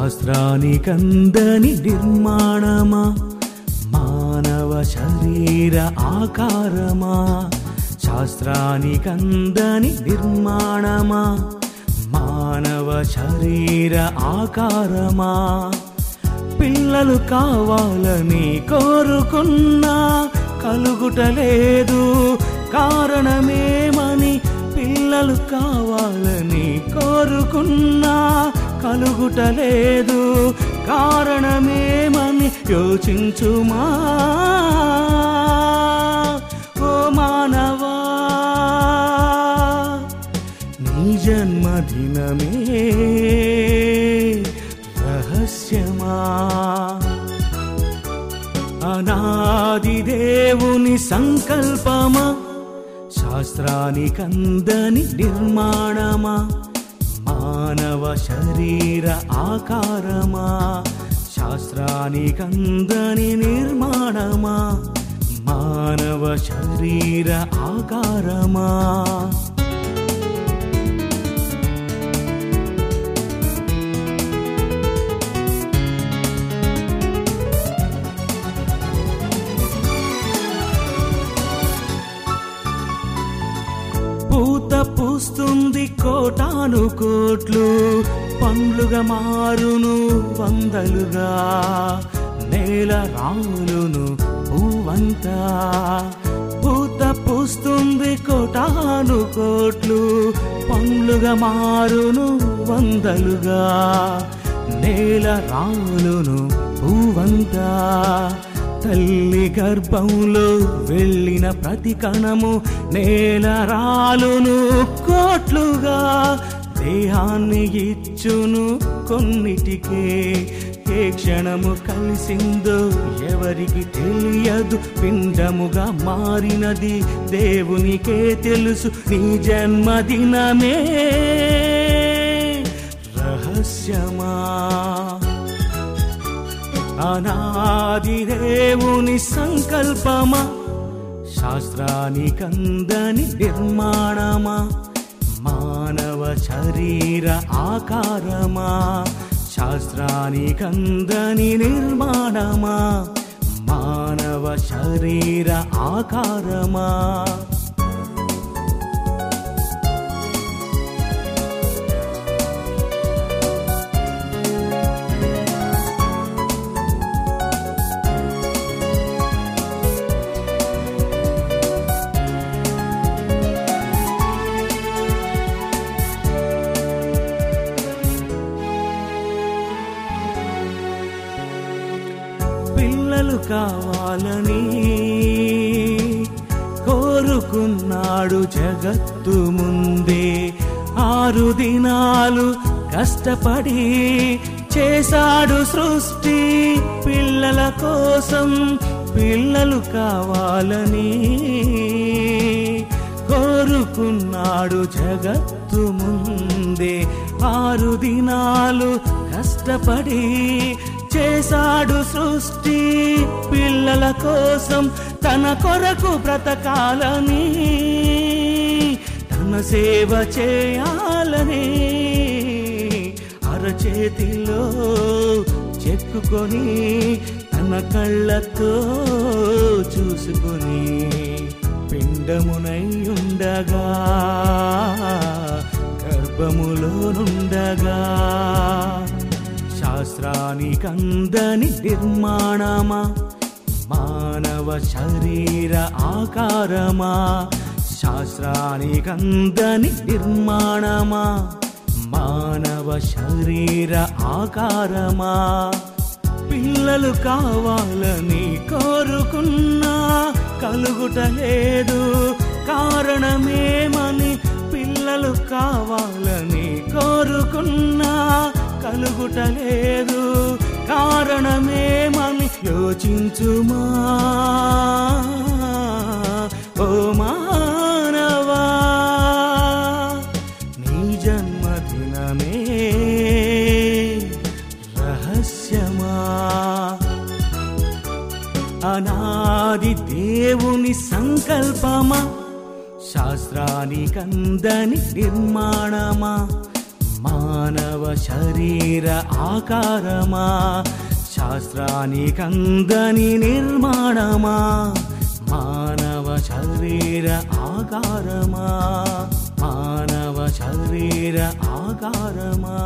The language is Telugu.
శాస్త్రానికందని నిర్మాణమా? మానవ శరీర ఆకారమా? శాస్త్రానికందని నిర్మాణమా? మానవ శరీర ఆకారమా? పిల్లలు కావాలని కోరుకున్నా కలుగుటలేదు కారణమేమని పిల్లలు కావాలని కోరుకున్నా కలుగుటలేదు. కారణమేమని యోచించుమా? ఓ మానవా నీ జన్మదినమే రహస్యమా? అనాది దేవుని సంకల్పమా? శాస్త్రానికందని నిర్మాణమా? మానవ శరీర ఆకారమా శాస్త్రానికందని నిర్మాణమా మానవ శరీర ఆకారమా పాలు కోట్లు పండ్లుగా మారును వందలుగా. నేల రాలును పువ్వంతా. పూత పూస్తుంది కోటాను కోట్లు పండ్లుగా మారును వందలుగా. నేల రాలును పువ్వంతా. తల్లి గర్భంలో వెళ్ళిన ప్రతి కణము నేల రాలును చోట్లుగా దేహాన్ని ఇచ్చును కొన్నిటికే. ఏ క్షణము కలిసిందో ఎవరికి తెలియదు. పిండముగా మారినది దేవునికే తెలుసు. నీ జన్మదినమే. రహస్యమా? అనాది దేవుని సంకల్పమా? శాస్త్రానికందని నిర్మాణమా? మానవ శరీర ఆకారమా శాస్త్రానికందని నిర్మాణమా మానవ శరీర ఆకారమా పిల్లలు కావాలని కోరుకున్నాడు జగత్తు ముందే. ఆరు దినాలు కష్టపడి చేశాడు సృష్టి పిల్లల కోసం పిల్లలు కావాలని కోరుకున్నాడు జగత్తు ముందే. ఆరు దినాలు కష్టపడి చేశాడు సృష్టి పిల్లల కోసం తన కొరకు బ్రతకాలని తన సేవ చేయాలని అరచేతిలో చెక్కుకొని తన కళ్ళతో చూసుకొని పిండమునై ఉండగా గర్భములోనుండగా శాస్త్రానికందని నిర్మాణమా? మానవ శరీర ఆకారమా? శాస్త్రానికందని నిర్మాణమా? మానవ శరీర ఆకారమా? పిల్లలు కావాలని కోరుకున్నా కలుగుటలేదు కారణమేమని పిల్లలు కావాలని కోరుకున్నా కలుగుటలేదు. కారణమేమని యోచించుమా? ఓ మానవా నీ జన్మదినమే రహస్యమా? అనాది దేవుని సంకల్పమా? శాస్త్రానికందని నిర్మాణమా? మానవ శరీర ఆకారమా శాస్త్రానికందని నిర్మాణమా మానవ శరీర ఆకారమా మానవ శరీర ఆకారమా